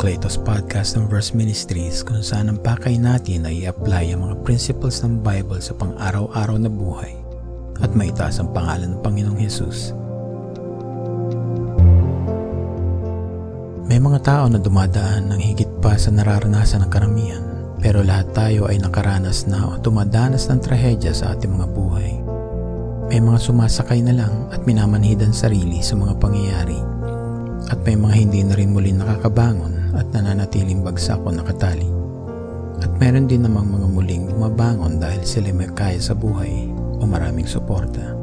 Claytos Podcast ng Verse Ministries kung saan ang pakay natin ay i-apply ang mga principles ng Bible sa pang-araw-araw na buhay at maitaas ang pangalan ng Panginoong Hesus. May mga tao na dumadaan ng higit pa sa nararanasan ng karamihan pero lahat tayo ay nakaranas na o dumadanas ng trahedya sa ating mga buhay. May mga sumasakay na lang at minamanhidan sarili sa mga pangyayari at may mga hindi na rin muli nakakabangon at nananatiling bagsak o nakatali. At meron din namang mga muling bumabangon dahil sila may kaya sa buhay o maraming suporta.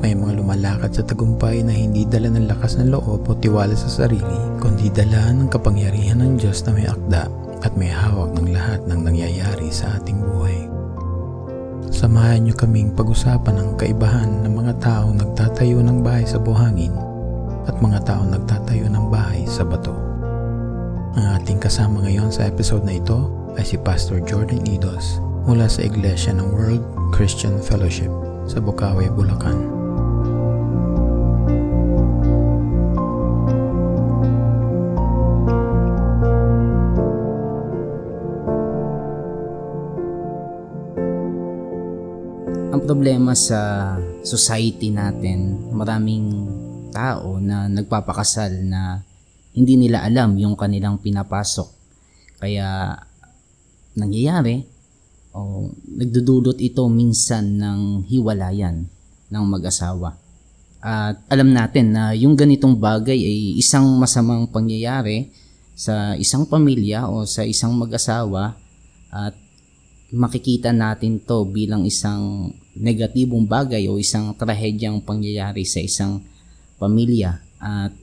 May mga lumalakad sa tagumpay na hindi dala ng lakas ng loob o tiwala sa sarili, kundi dala ng kapangyarihan ng Diyos na may akda at may hawak ng lahat ng nangyayari sa ating buhay. Samahan niyo kaming pag-usapan ang kaibahan ng mga taong nagtatayo ng bahay sa buhangin at mga taong nagtatayo ng bahay sa bato. Ang ating kasama ngayon sa episode na ito ay si Pastor Jordan Idos mula sa Iglesia ng World Christian Fellowship sa Bukawi, Bulacan. Ang problema sa society natin, maraming tao na nagpapakasal na hindi nila alam yung kanilang pinapasok. Kaya nangyayari o nagdudulot ito minsan ng hiwalayan ng mag-asawa. At alam natin na yung ganitong bagay ay isang masamang pangyayari sa isang pamilya o sa isang mag-asawa at makikita natin to bilang isang negatibong bagay o isang trahedyang pangyayari sa isang pamilya at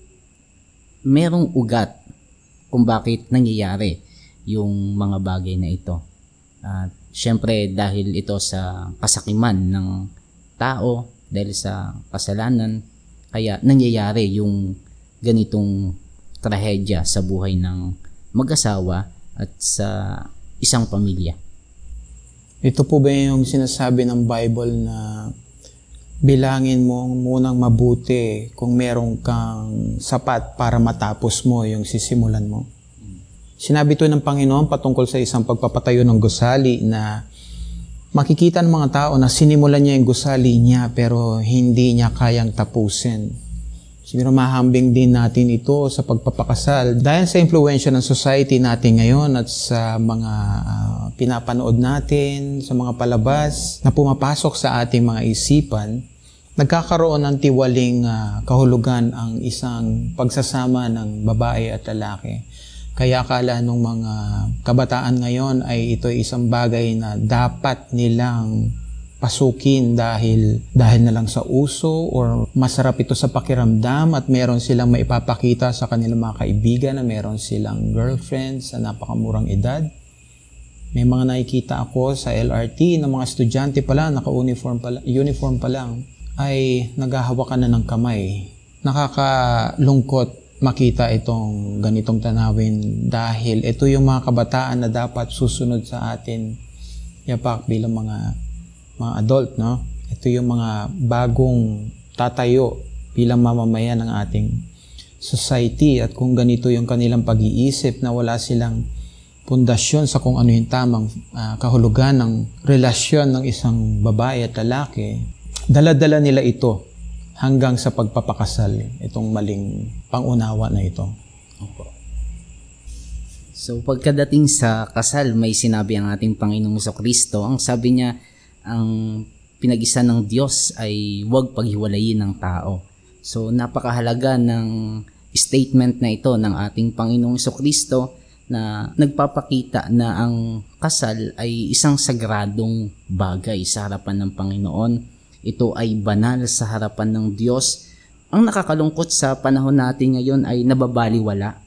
merong ugat kung bakit nangyayari yung mga bagay na ito. At syempre dahil ito sa kasakiman ng tao, dahil sa kasalanan, kaya nangyayari yung ganitong trahedya sa buhay ng mag-asawa at sa isang pamilya. Ito po ba yung sinasabi ng Bible na bilangin mo munang mabuti kung meron kang sapat para matapos mo yung sisimulan mo. Sinabi to ng Panginoon patungkol sa isang pagpapatayo ng gusali na makikita ng mga tao na sinimulan niya yung gusali niya pero hindi niya kayang tapusin. Siguro mahambing din natin ito sa pagpapakasal dahil sa impluensya ng society natin ngayon at sa mga uh, pinapanood natin, sa mga palabas na pumapasok sa ating mga isipan, nagkakaroon ng tiwaling uh, kahulugan ang isang pagsasama ng babae at lalaki. Kaya akala ng mga kabataan ngayon ay ito isang bagay na dapat nilang pasukin dahil dahil na lang sa uso or masarap ito sa pakiramdam at meron silang maipapakita sa kanilang mga kaibigan na meron silang girlfriend sa napakamurang edad. May mga nakikita ako sa LRT na mga estudyante pa lang, naka-uniform pa, uniform pa lang, ay naghahawakan na ng kamay. Nakakalungkot makita itong ganitong tanawin dahil ito yung mga kabataan na dapat susunod sa atin yapak bilang mga mga adult, no? Ito yung mga bagong tatayo bilang mamamayan ng ating society at kung ganito yung kanilang pag-iisip na wala silang pundasyon sa kung ano yung tamang uh, kahulugan ng relasyon ng isang babae at lalaki, dala-dala nila ito hanggang sa pagpapakasal, itong maling pangunawa na ito. Opo. So pagkadating sa kasal, may sinabi ang ating Panginoong Kristo. Ang sabi niya, ang pinag-isa ng Diyos ay huwag paghiwalayin ng tao. So napakahalaga ng statement na ito ng ating Panginoong Kristo na nagpapakita na ang kasal ay isang sagradong bagay sa harapan ng Panginoon. Ito ay banal sa harapan ng Diyos. Ang nakakalungkot sa panahon natin ngayon ay nababaliwala.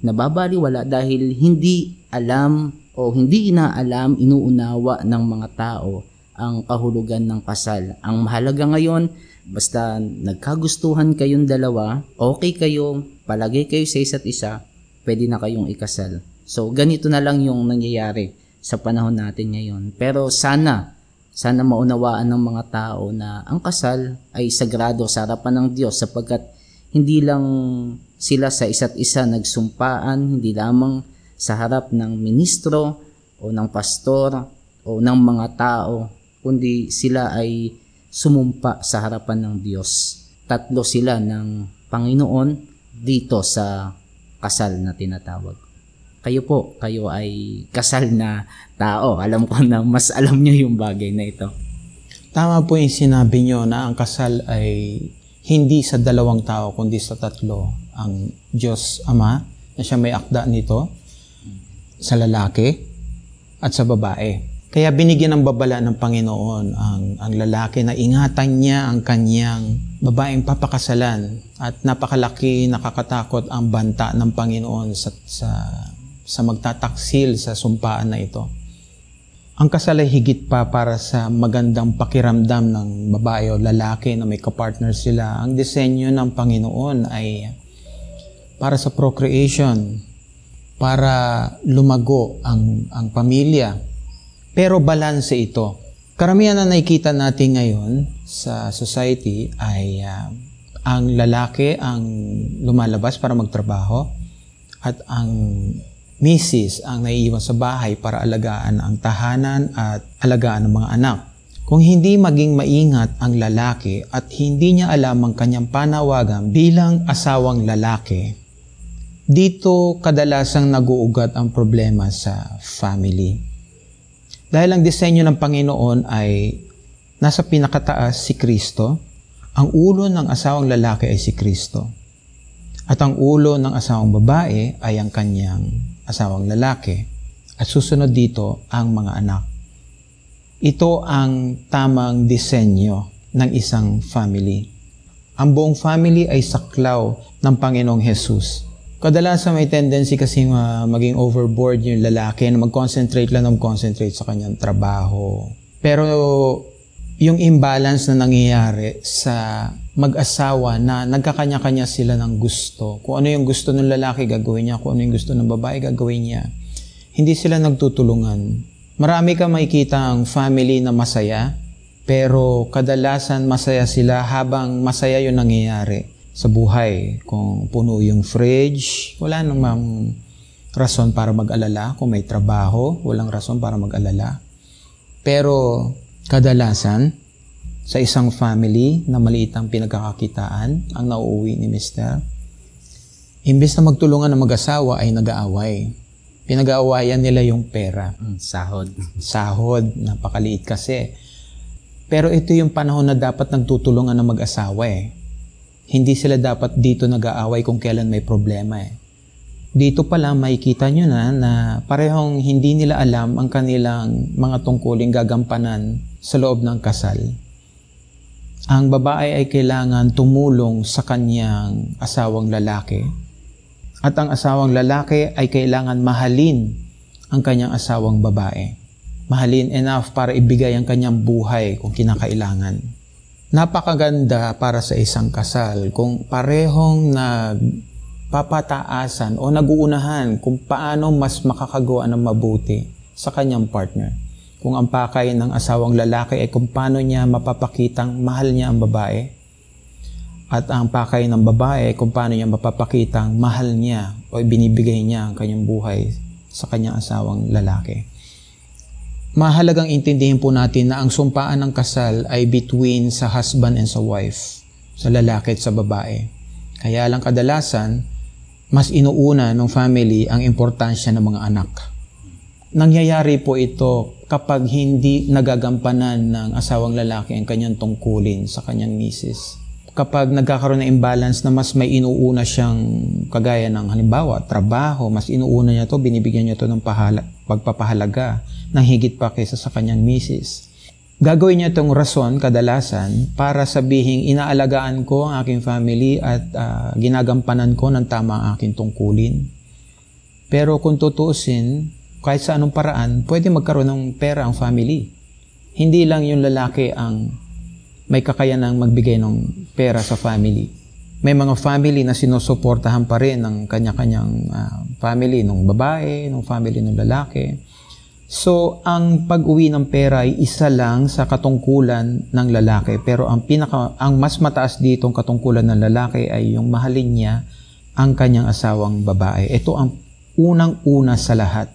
Nababaliwala dahil hindi alam o hindi inaalam, inuunawa ng mga tao ang kahulugan ng kasal. Ang mahalaga ngayon, basta nagkagustuhan kayong dalawa, okay kayo, palagay kayo sa isa't isa, pwede na kayong ikasal. So, ganito na lang yung nangyayari sa panahon natin ngayon. Pero sana, sana maunawaan ng mga tao na ang kasal ay sagrado sa harapan ng Diyos sapagkat hindi lang sila sa isa't isa nagsumpaan, hindi lamang sa harap ng ministro o ng pastor o ng mga tao, kundi sila ay sumumpa sa harapan ng Diyos. Tatlo sila ng Panginoon dito sa kasal na tinatawag. Kayo po, kayo ay kasal na tao. Alam ko na mas alam niyo yung bagay na ito. Tama po yung sinabi nyo na ang kasal ay hindi sa dalawang tao, kundi sa tatlo. Ang Diyos Ama, na siya may akda nito, sa lalaki at sa babae. Kaya binigyan ng babala ng Panginoon ang, ang lalaki na ingatan niya ang kanyang babaeng papakasalan at napakalaki, nakakatakot ang banta ng Panginoon sa, sa, sa magtataksil sa sumpaan na ito. Ang kasal ay higit pa para sa magandang pakiramdam ng babae o lalaki na may kapartner sila. Ang disenyo ng Panginoon ay para sa procreation, para lumago ang, ang pamilya, pero balanse ito. Karamihan na nakikita natin ngayon sa society ay uh, ang lalaki ang lumalabas para magtrabaho at ang misis ang naiiwan sa bahay para alagaan ang tahanan at alagaan ng mga anak. Kung hindi maging maingat ang lalaki at hindi niya alam ang kanyang panawagan bilang asawang lalaki, dito kadalasang naguugat ang problema sa family. Dahil ang disenyo ng Panginoon ay nasa pinakataas si Kristo, ang ulo ng asawang lalaki ay si Kristo. At ang ulo ng asawang babae ay ang kanyang asawang lalaki. At susunod dito ang mga anak. Ito ang tamang disenyo ng isang family. Ang buong family ay saklaw ng Panginoong Jesus kadalasan may tendency kasi uh, maging overboard yung lalaki na mag-concentrate lang ng concentrate sa kanyang trabaho. Pero yung imbalance na nangyayari sa mag-asawa na nagkakanya-kanya sila ng gusto. Kung ano yung gusto ng lalaki, gagawin niya. Kung ano yung gusto ng babae, gagawin niya. Hindi sila nagtutulungan. Marami ka makikita ang family na masaya, pero kadalasan masaya sila habang masaya yung nangyayari sa buhay. Kung puno yung fridge, wala namang rason para mag-alala. Kung may trabaho, walang rason para mag-alala. Pero kadalasan, sa isang family na maliit ang pinagkakakitaan, ang nauuwi ni Mr. Imbes na magtulungan ng mag-asawa ay nag-aaway. Pinag-aawayan nila yung pera. Mm, sahod. Sahod. Napakaliit kasi. Pero ito yung panahon na dapat nagtutulungan ng mag-asawa eh hindi sila dapat dito nag-aaway kung kailan may problema eh. Dito pa lang makikita nyo na na parehong hindi nila alam ang kanilang mga tungkuling gagampanan sa loob ng kasal. Ang babae ay kailangan tumulong sa kanyang asawang lalaki at ang asawang lalaki ay kailangan mahalin ang kanyang asawang babae. Mahalin enough para ibigay ang kanyang buhay kung kinakailangan. Napakaganda para sa isang kasal kung parehong nagpapataasan o naguunahan kung paano mas makakagawa ng mabuti sa kanyang partner. Kung ang pakay ng asawang lalaki ay kung paano niya mapapakitang mahal niya ang babae. At ang pakay ng babae kung paano niya mapapakitang mahal niya o binibigay niya ang kanyang buhay sa kanyang asawang lalaki mahalagang intindihin po natin na ang sumpaan ng kasal ay between sa husband and sa wife, sa lalaki at sa babae. Kaya lang kadalasan, mas inuuna ng family ang importansya ng mga anak. Nangyayari po ito kapag hindi nagagampanan ng asawang lalaki ang kanyang tungkulin sa kanyang misis. Kapag nagkakaroon ng imbalance na mas may inuuna siyang kagaya ng halimbawa, trabaho, mas inuuna niya to, binibigyan niya to ng pahala, pagpapahalaga ng higit pa kaysa sa kanyang misis. Gagawin niya itong rason kadalasan para sabihing inaalagaan ko ang aking family at uh, ginagampanan ko ng tama ang aking tungkulin. Pero kung tutuusin, kahit sa anong paraan, pwede magkaroon ng pera ang family. Hindi lang yung lalaki ang may kakayanang magbigay ng pera sa family. May mga family na sinusuportahan pa rin ng kanya-kanyang uh, family, ng babae, ng family ng lalaki So, ang pag-uwi ng pera ay isa lang sa katungkulan ng lalaki. Pero ang pinaka ang mas mataas dito ang katungkulan ng lalaki ay yung mahalin niya ang kanyang asawang babae. Ito ang unang-una sa lahat.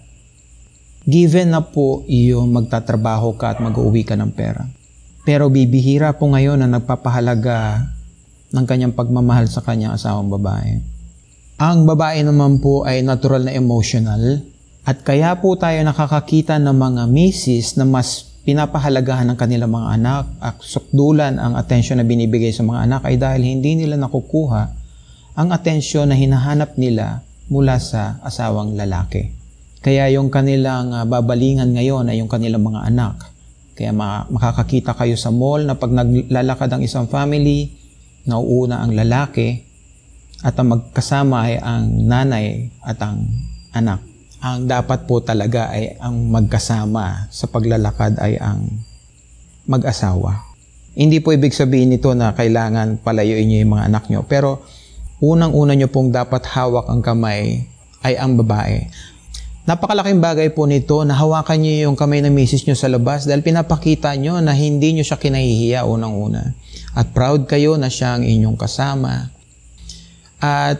Given na po yung magtatrabaho ka at mag-uwi ka ng pera. Pero bibihira po ngayon na nagpapahalaga ng kanyang pagmamahal sa kanyang asawang babae. Ang babae naman po ay natural na emotional at kaya po tayo nakakakita ng mga misis na mas pinapahalagahan ng kanilang mga anak at sukdulan ang atensyon na binibigay sa mga anak ay dahil hindi nila nakukuha ang atensyon na hinahanap nila mula sa asawang lalaki. Kaya yung kanilang uh, babalingan ngayon ay yung kanilang mga anak. Kaya makakakita kayo sa mall na pag naglalakad ang isang family, nauuna ang lalaki at ang magkasama ay ang nanay at ang anak ang dapat po talaga ay ang magkasama sa paglalakad ay ang mag-asawa. Hindi po ibig sabihin nito na kailangan palayuin niyo yung mga anak niyo, pero unang-una niyo pong dapat hawak ang kamay ay ang babae. Napakalaking bagay po nito na hawakan niyo yung kamay ng misis niyo sa labas dahil pinapakita niyo na hindi niyo siya kinahihiya unang-una. At proud kayo na siya ang inyong kasama. At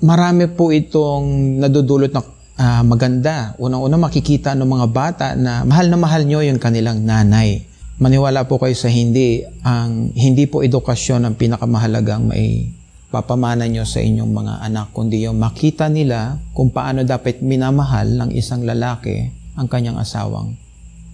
marami po itong nadudulot na uh, maganda. Unang-una makikita ng mga bata na mahal na mahal nyo yung kanilang nanay. Maniwala po kayo sa hindi. Ang hindi po edukasyon ang pinakamahalagang may papamana nyo sa inyong mga anak, kundi yung makita nila kung paano dapat minamahal ng isang lalaki ang kanyang asawang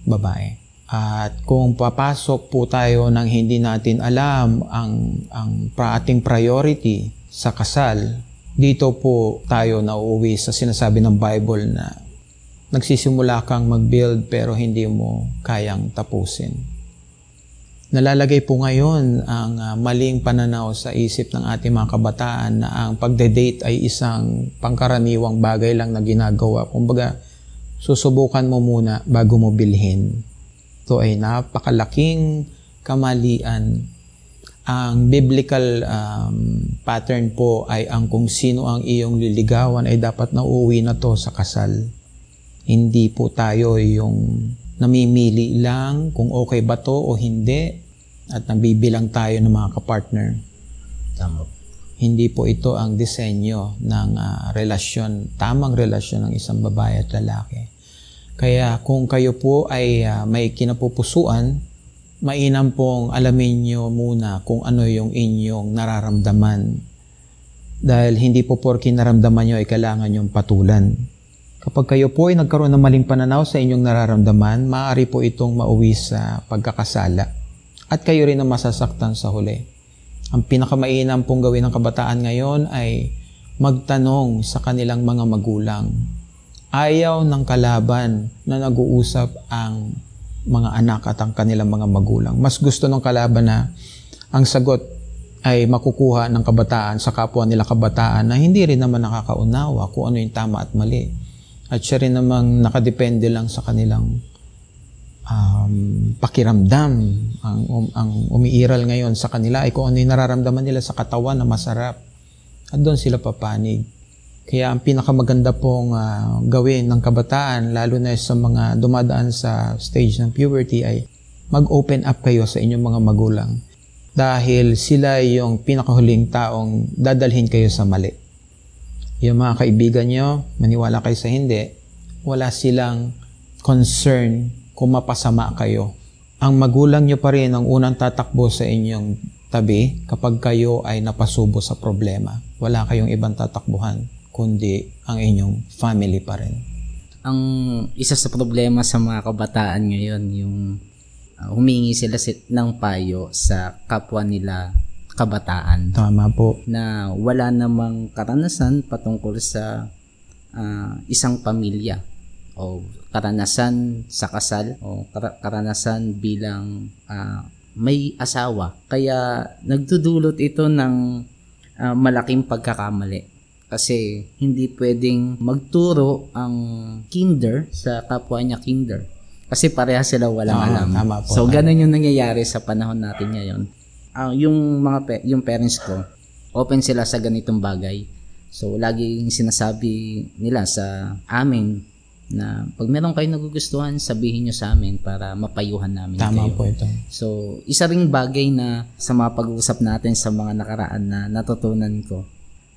babae. At kung papasok po tayo nang hindi natin alam ang, ang ating priority sa kasal, dito po tayo nauuwi sa sinasabi ng Bible na nagsisimula kang mag-build pero hindi mo kayang tapusin. Nalalagay po ngayon ang uh, maling pananaw sa isip ng ating mga kabataan na ang pagde-date ay isang pangkaraniwang bagay lang na ginagawa. Kumbaga, susubukan mo muna bago mo bilhin. Ito ay napakalaking kamalian ang biblical um, pattern po ay ang kung sino ang iyong liligawan ay dapat na uwi na to sa kasal. Hindi po tayo yung namimili lang kung okay ba to o hindi at nabibilang tayo ng mga kapartner. Tama. Hindi po ito ang disenyo ng uh, relasyon, tamang relasyon ng isang babae at lalaki. Kaya kung kayo po ay uh, may kinapupusuan, mainam pong alamin nyo muna kung ano yung inyong nararamdaman. Dahil hindi po porki naramdaman nyo ay kailangan nyong patulan. Kapag kayo po ay nagkaroon ng maling pananaw sa inyong nararamdaman, maaari po itong mauwi sa pagkakasala. At kayo rin ang masasaktan sa huli. Ang pinakamainam pong gawin ng kabataan ngayon ay magtanong sa kanilang mga magulang. Ayaw ng kalaban na nag-uusap ang mga anak at ang kanilang mga magulang. Mas gusto ng kalaban na ang sagot ay makukuha ng kabataan sa kapwa nila kabataan na hindi rin naman nakakaunawa kung ano yung tama at mali. At siya rin namang nakadepende lang sa kanilang um, pakiramdam. Ang, um, ang umiiral ngayon sa kanila ay kung ano yung nararamdaman nila sa katawan na masarap. At doon sila papanig. Kaya ang pinakamaganda pong uh, gawin ng kabataan, lalo na sa mga dumadaan sa stage ng puberty, ay mag-open up kayo sa inyong mga magulang. Dahil sila yung pinakahuling taong dadalhin kayo sa mali. Yung mga kaibigan nyo, maniwala kayo sa hindi, wala silang concern kung mapasama kayo. Ang magulang nyo pa rin ang unang tatakbo sa inyong tabi kapag kayo ay napasubo sa problema. Wala kayong ibang tatakbuhan kundi ang inyong family pa rin. Ang isa sa problema sa mga kabataan ngayon, yung uh, humingi sila ng payo sa kapwa nila kabataan. Tama po. Na wala namang karanasan patungkol sa uh, isang pamilya o karanasan sa kasal o kar- karanasan bilang uh, may asawa. Kaya nagdudulot ito ng uh, malaking pagkakamali kasi hindi pwedeng magturo ang kinder sa kapwa niya kinder. Kasi pareha sila walang oh, alam. Tama po, so, ganun yung nangyayari sa panahon natin ngayon. Uh, yung mga pe- yung parents ko, open sila sa ganitong bagay. So, laging sinasabi nila sa amin na pag meron kayo nagugustuhan, sabihin nyo sa amin para mapayuhan namin Tama kayo. po ito. So, isa ring bagay na sa mga pag-uusap natin sa mga nakaraan na natutunan ko,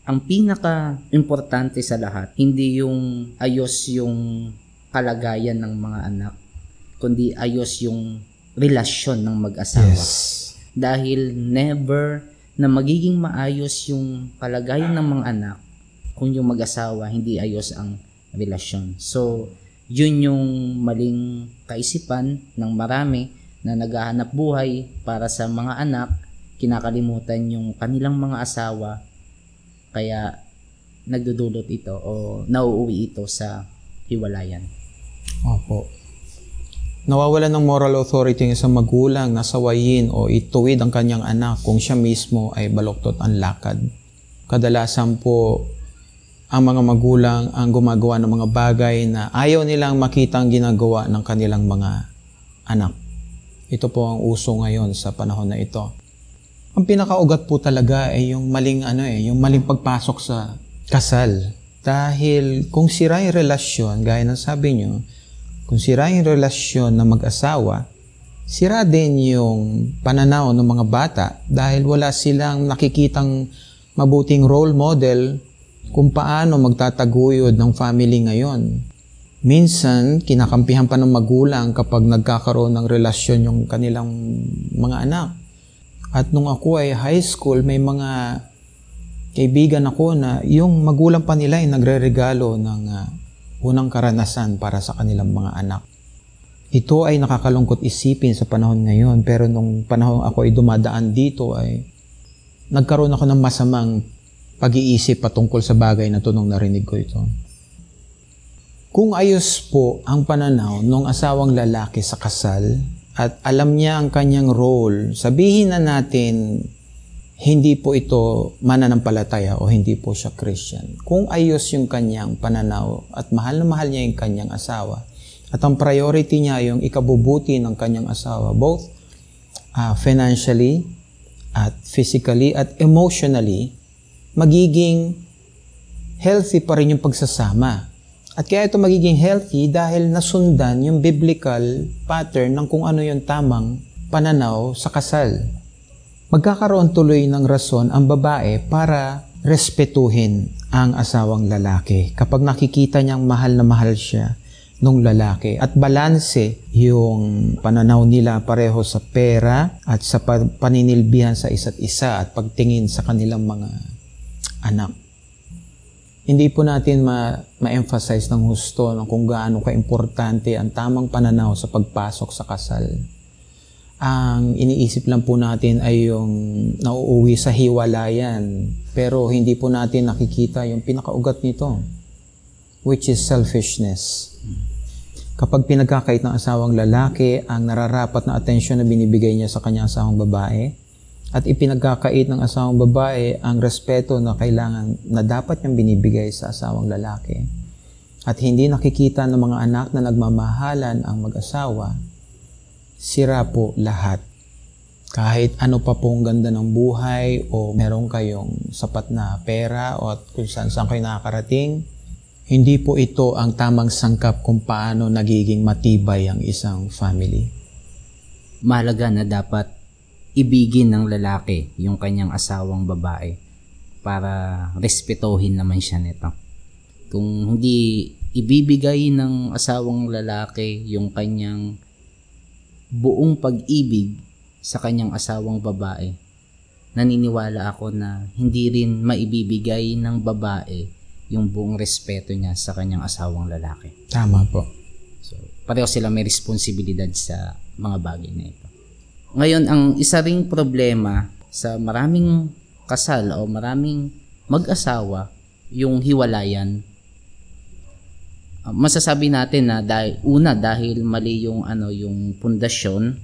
ang pinaka-importante sa lahat, hindi yung ayos yung kalagayan ng mga anak, kundi ayos yung relasyon ng mag-asawa. Yes. Dahil never na magiging maayos yung kalagayan ng mga anak kung yung mag-asawa hindi ayos ang relasyon. So, yun yung maling kaisipan ng marami na naghahanap buhay para sa mga anak, kinakalimutan yung kanilang mga asawa, kaya nagdudulot ito o nauuwi ito sa hiwalayan. Opo. Nawawalan ng moral authority ng isang magulang na sawayin o ituwid ang kanyang anak kung siya mismo ay baloktot ang lakad. Kadalasan po, ang mga magulang ang gumagawa ng mga bagay na ayaw nilang makita ang ginagawa ng kanilang mga anak. Ito po ang uso ngayon sa panahon na ito. Ang pinakaugat po talaga ay yung maling ano eh, yung maling pagpasok sa kasal. Dahil kung sira yung relasyon, gaya ng sabi nyo, kung sira yung relasyon ng mag-asawa, sira din yung pananaw ng mga bata dahil wala silang nakikitang mabuting role model kung paano magtataguyod ng family ngayon. Minsan, kinakampihan pa ng magulang kapag nagkakaroon ng relasyon yung kanilang mga anak. At nung ako ay high school, may mga kaibigan ako na yung magulang pa nila ay nagre-regalo ng ah, unang karanasan para sa kanilang mga anak. Ito ay nakakalungkot isipin sa panahon ngayon pero nung panahon ako ay dumadaan dito ay nagkaroon ako ng masamang pag-iisip patungkol sa bagay na to nung narinig ko ito. Kung ayos po ang pananaw ng asawang lalaki sa kasal at alam niya ang kanyang role, sabihin na natin hindi po ito mananampalataya o hindi po siya Christian. Kung ayos yung kanyang pananaw at mahal na mahal niya yung kanyang asawa at ang priority niya yung ikabubuti ng kanyang asawa both uh, financially at physically at emotionally, magiging healthy pa rin yung pagsasama. At kaya ito magiging healthy dahil nasundan yung biblical pattern ng kung ano yung tamang pananaw sa kasal. Magkakaroon tuloy ng rason ang babae para respetuhin ang asawang lalaki kapag nakikita niyang mahal na mahal siya nung lalaki at balanse yung pananaw nila pareho sa pera at sa pa- paninilbihan sa isa't isa at pagtingin sa kanilang mga anak. Hindi po natin ma- ma-emphasize ng husto ng kung gaano ka-importante ang tamang pananaw sa pagpasok sa kasal. Ang iniisip lang po natin ay yung nauuwi sa hiwalayan, pero hindi po natin nakikita yung pinakaugat nito, which is selfishness. Kapag pinagkakait ng asawang lalaki ang nararapat na atensyon na binibigay niya sa kanyang asawang babae, at ipinagkakait ng asawang babae ang respeto na kailangan na dapat niyang binibigay sa asawang lalaki at hindi nakikita ng mga anak na nagmamahalan ang mag-asawa, sira po lahat. Kahit ano pa pong ganda ng buhay o meron kayong sapat na pera o at kung saan saan kayo nakakarating, hindi po ito ang tamang sangkap kung paano nagiging matibay ang isang family. Mahalaga na dapat ibigin ng lalaki yung kanyang asawang babae para respetuhin naman siya nito. Kung hindi ibibigay ng asawang lalaki yung kanyang buong pag-ibig sa kanyang asawang babae, naniniwala ako na hindi rin maibibigay ng babae yung buong respeto niya sa kanyang asawang lalaki. Tama po. So, pareho sila may responsibilidad sa mga bagay na ito. Ngayon, ang isa ring problema sa maraming kasal o maraming mag-asawa, yung hiwalayan. Uh, masasabi natin na dahil una dahil mali yung ano yung pundasyon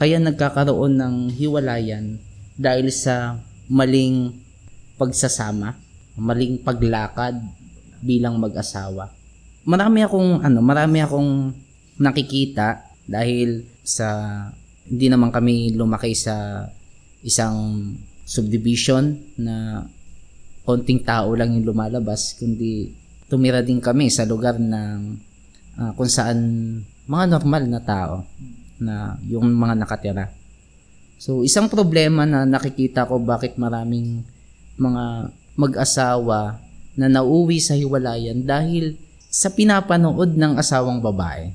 kaya nagkakaroon ng hiwalayan dahil sa maling pagsasama, maling paglakad bilang mag-asawa. Marami akong ano, marami akong nakikita dahil sa hindi naman kami lumaki sa isang subdivision na konting tao lang yung lumalabas kundi tumira din kami sa lugar ng uh, kung saan mga normal na tao na yung mga nakatira. So, isang problema na nakikita ko bakit maraming mga mag-asawa na nauwi sa hiwalayan dahil sa pinapanood ng asawang babae.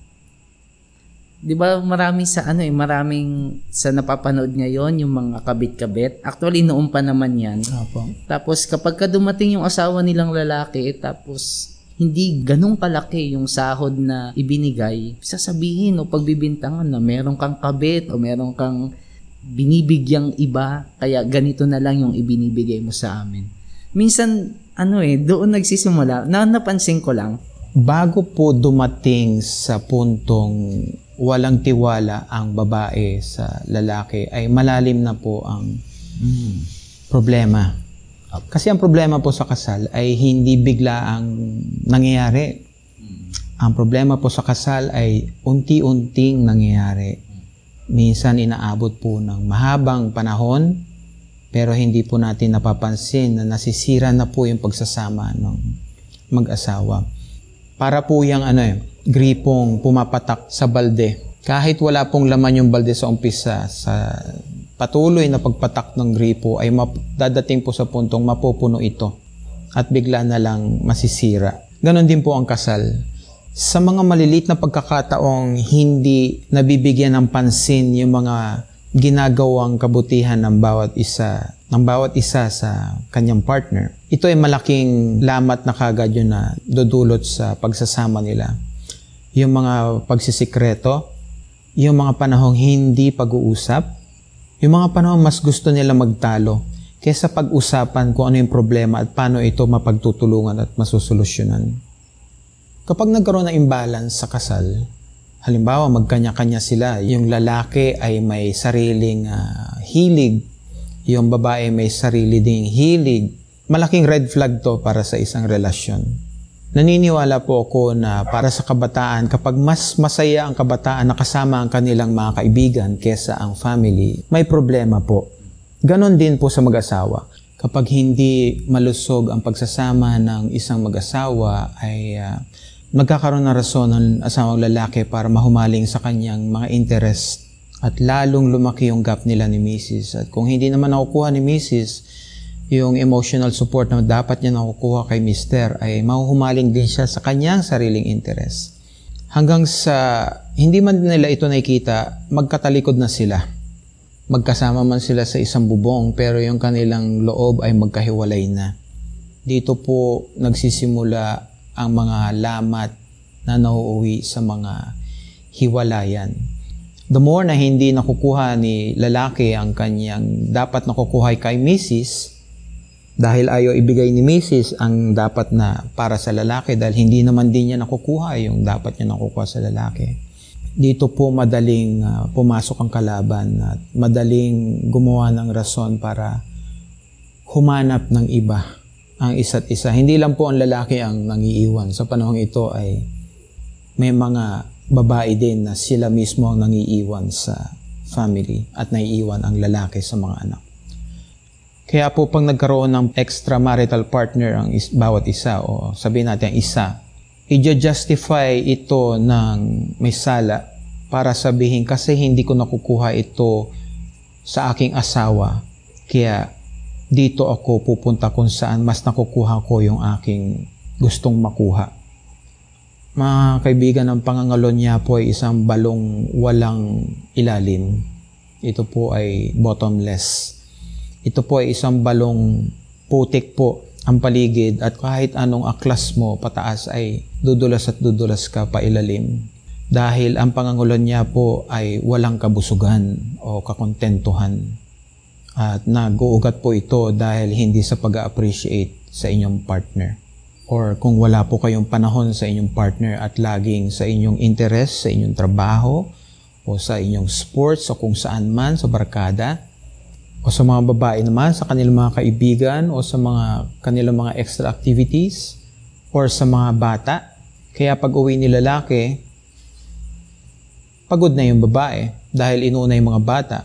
'Di ba maraming sa ano eh, maraming sa napapanood ngayon yung mga kabit-kabit. Actually noon pa naman 'yan. Opo. Tapos kapag ka dumating yung asawa nilang lalaki tapos hindi ganun kalaki yung sahod na ibinigay, sasabihin o pagbibintangan na meron kang kabit o meron kang binibigyang iba, kaya ganito na lang yung ibinibigay mo sa amin. Minsan, ano eh, doon nagsisimula, na napansin ko lang, Bago po dumating sa puntong walang tiwala ang babae sa lalaki, ay malalim na po ang mm, problema. Kasi ang problema po sa kasal ay hindi bigla ang nangyayari. Ang problema po sa kasal ay unti-unting nangyayari. Minsan inaabot po ng mahabang panahon, pero hindi po natin napapansin na nasisira na po yung pagsasama ng mag-asawa. Para po yung ano eh, gripong pumapatak sa balde. Kahit wala pong laman yung balde sa umpisa, sa patuloy na pagpatak ng gripo ay map- dadating po sa puntong mapupuno ito at bigla na lang masisira. Ganon din po ang kasal. Sa mga malilit na pagkakataong hindi nabibigyan ng pansin yung mga ginagawang kabutihan ng bawat isa ng bawat isa sa kanyang partner. Ito ay malaking lamat na kagad yun na dudulot sa pagsasama nila. Yung mga pagsisikreto, yung mga panahong hindi pag-uusap, yung mga panahong mas gusto nila magtalo kaysa pag-usapan kung ano yung problema at paano ito mapagtutulungan at masusolusyonan. Kapag nagkaroon ng imbalance sa kasal, halimbawa magkanya-kanya sila, yung lalaki ay may sariling uh, hilig yung babae may sarili ding hilig, malaking red flag to para sa isang relasyon. Naniniwala po ako na para sa kabataan, kapag mas masaya ang kabataan na kasama ang kanilang mga kaibigan kesa ang family, may problema po. Ganon din po sa mag-asawa. Kapag hindi malusog ang pagsasama ng isang mag-asawa, ay uh, magkakaroon ng rason ng asawang lalaki para mahumaling sa kanyang mga interest at lalong lumaki yung gap nila ni Mrs. At kung hindi naman nakukuha ni Mrs. yung emotional support na dapat niya nakukuha kay Mr. ay mahuhumaling din siya sa kanyang sariling interest. Hanggang sa hindi man nila ito nakikita, magkatalikod na sila. Magkasama man sila sa isang bubong pero yung kanilang loob ay magkahiwalay na. Dito po nagsisimula ang mga lamat na nauuwi sa mga hiwalayan the more na hindi nakukuha ni lalaki ang kanyang dapat nakukuha kay Mrs. dahil ayaw ibigay ni Mrs. ang dapat na para sa lalaki dahil hindi naman din niya nakukuha yung dapat niya nakukuha sa lalaki. Dito po madaling uh, pumasok ang kalaban at madaling gumawa ng rason para humanap ng iba ang isa't isa. Hindi lang po ang lalaki ang nangiiwan. Sa panahong ito ay may mga babae din na sila mismo ang nangiiwan sa family at naiiwan ang lalaki sa mga anak. Kaya po pag nagkaroon ng extramarital partner ang is, bawat isa o sabihin natin ang isa, i-justify ito ng may sala para sabihin kasi hindi ko nakukuha ito sa aking asawa kaya dito ako pupunta kung saan mas nakukuha ko yung aking gustong makuha. Mga kaibigan, ang pangangalon niya po ay isang balong walang ilalim. Ito po ay bottomless. Ito po ay isang balong putik po ang paligid at kahit anong aklas mo pataas ay dudulas at dudulas ka pa ilalim. Dahil ang pangangulon niya po ay walang kabusugan o kakontentuhan. At nag-uugat po ito dahil hindi sa pag-appreciate sa inyong partner or kung wala po kayong panahon sa inyong partner at laging sa inyong interest, sa inyong trabaho, o sa inyong sports o kung saan man sa barkada, o sa mga babae naman, sa kanilang mga kaibigan, o sa mga kanilang mga extra activities, or sa mga bata. Kaya pag uwi ni lalaki, pagod na yung babae dahil inuuna yung mga bata.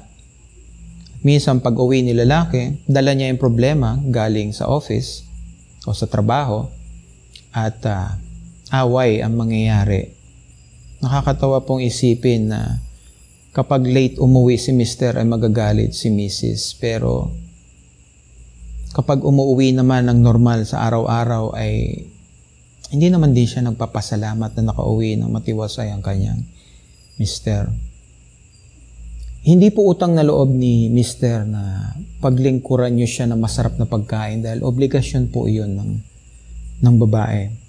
Minsan pag uwi ni lalaki, dala niya yung problema galing sa office o sa trabaho at uh, away ang mangyayari. Nakakatawa pong isipin na kapag late umuwi si Mr. ay magagalit si Mrs. Pero kapag umuwi naman ng normal sa araw-araw ay hindi naman din siya nagpapasalamat na nakauwi ng matiwasay ang kanyang Mr. Hindi po utang na loob ni Mr. na paglingkuran niyo siya ng masarap na pagkain dahil obligasyon po iyon ng, ng babae.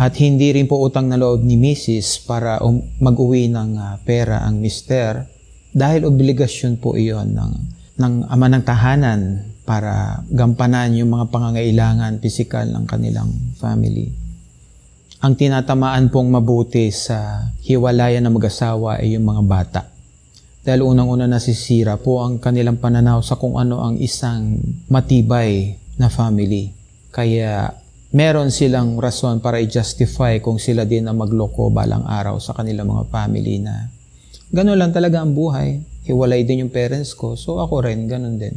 At hindi rin po utang na loob ni Mrs. para um, mag-uwi ng uh, pera ang Mr. dahil obligasyon po iyon ng, ng ama ng tahanan para gampanan yung mga pangangailangan pisikal ng kanilang family. Ang tinatamaan pong mabuti sa hiwalayan ng mag-asawa ay yung mga bata dahil unang-una nasisira po ang kanilang pananaw sa kung ano ang isang matibay na family. Kaya meron silang rason para i-justify kung sila din ang magloko balang araw sa kanilang mga family na gano'n lang talaga ang buhay. Hiwalay din yung parents ko, so ako rin, gano'n din.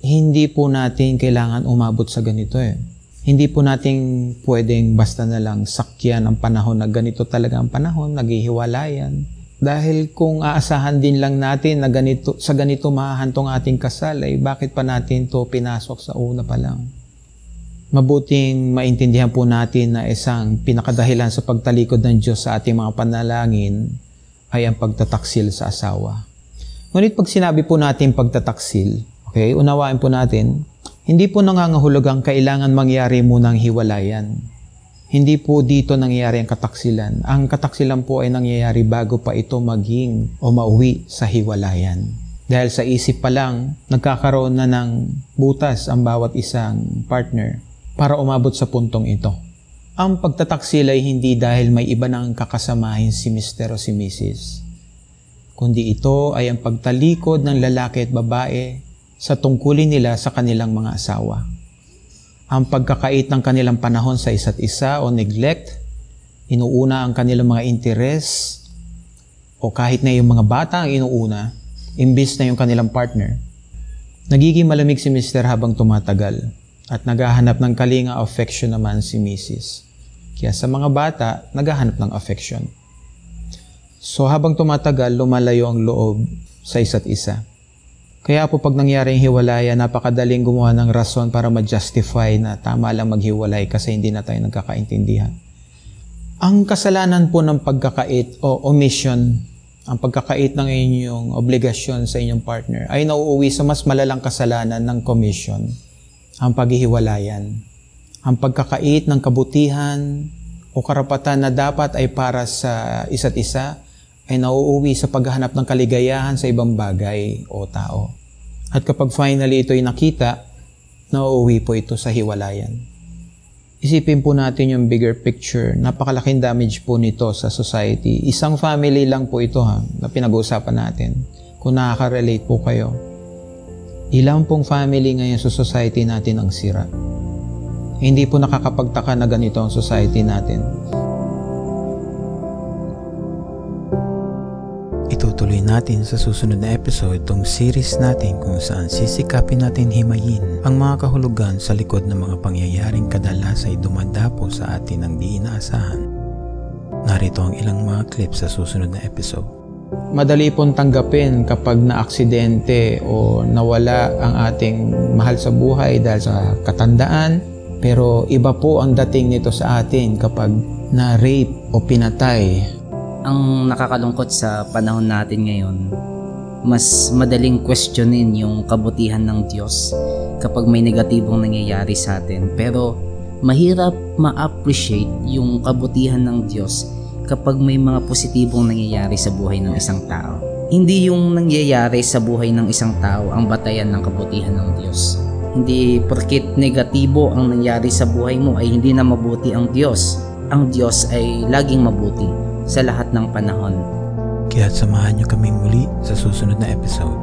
Hindi po natin kailangan umabot sa ganito eh. Hindi po natin pwedeng basta na lang sakyan ang panahon na ganito talaga ang panahon, naghihiwalayan dahil kung aasahan din lang natin na ganito, sa ganito mahahantong ating kasal, ay bakit pa natin to pinasok sa una pa lang? Mabuting maintindihan po natin na isang pinakadahilan sa pagtalikod ng Diyos sa ating mga panalangin ay ang pagtataksil sa asawa. Ngunit pag sinabi po natin pagtataksil, okay, unawain po natin, hindi po nangangahulugang kailangan mangyari munang hiwalayan. Hindi po dito nangyayari ang kataksilan. Ang kataksilan po ay nangyayari bago pa ito maging o mauwi sa hiwalayan. Dahil sa isip pa lang, nagkakaroon na ng butas ang bawat isang partner para umabot sa puntong ito. Ang pagtataksil ay hindi dahil may iba nang kakasamahin si Mr. o si Mrs. Kundi ito ay ang pagtalikod ng lalaki at babae sa tungkulin nila sa kanilang mga asawa ang pagkakait ng kanilang panahon sa isa't isa o neglect, inuuna ang kanilang mga interes, o kahit na yung mga bata ang inuuna, imbis na yung kanilang partner. Nagiging malamig si Mr. habang tumatagal at naghahanap ng kalinga affection naman si Mrs. Kaya sa mga bata, naghahanap ng affection. So habang tumatagal, lumalayo ang loob sa isa't isa. Kaya po pag nangyari ang hiwalayan, napakadaling gumawa ng rason para ma-justify na tama lang maghiwalay kasi hindi na tayo nagkakaintindihan. Ang kasalanan po ng pagkakait o omission, ang pagkakait ng inyong obligasyon sa inyong partner ay nauuwi sa mas malalang kasalanan ng commission, ang paghihiwalayan. Ang pagkakait ng kabutihan o karapatan na dapat ay para sa isa't isa ay nauuwi sa paghahanap ng kaligayahan sa ibang bagay o tao. At kapag finally ito ay nakita, nauuwi po ito sa hiwalayan. Isipin po natin yung bigger picture. Napakalaking damage po nito sa society. Isang family lang po ito ha, na pinag-uusapan natin. Kung nakaka-relate po kayo. Ilang pong family ngayon sa society natin ang sira. Hindi po nakakapagtaka na ganito ang society natin. Itutuloy natin sa susunod na episode tong series natin kung saan sisikapin natin himayin ang mga kahulugan sa likod ng mga pangyayaring kadalas ay dumadapo sa atin ng di inaasahan. Narito ang ilang mga clips sa susunod na episode. Madali pong tanggapin kapag na-aksidente o nawala ang ating mahal sa buhay dahil sa katandaan. Pero iba po ang dating nito sa atin kapag na-rape o pinatay ang nakakalungkot sa panahon natin ngayon, mas madaling questionin yung kabutihan ng Diyos kapag may negatibong nangyayari sa atin. Pero mahirap ma-appreciate yung kabutihan ng Diyos kapag may mga positibong nangyayari sa buhay ng isang tao. Hindi yung nangyayari sa buhay ng isang tao ang batayan ng kabutihan ng Diyos. Hindi porkit negatibo ang nangyari sa buhay mo ay hindi na mabuti ang Diyos. Ang Diyos ay laging mabuti sa lahat ng panahon. Kaya samahan niyo kaming muli sa susunod na episode.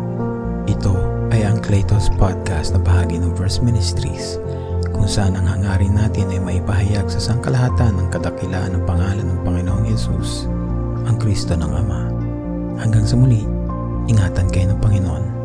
Ito ay ang Claytos Podcast na bahagi ng Verse Ministries kung saan ang hangarin natin ay maipahayag sa sangkalahatan ng kadakilaan ng pangalan ng Panginoong Yesus, ang Kristo ng Ama. Hanggang sa muli, ingatan kayo ng Panginoon.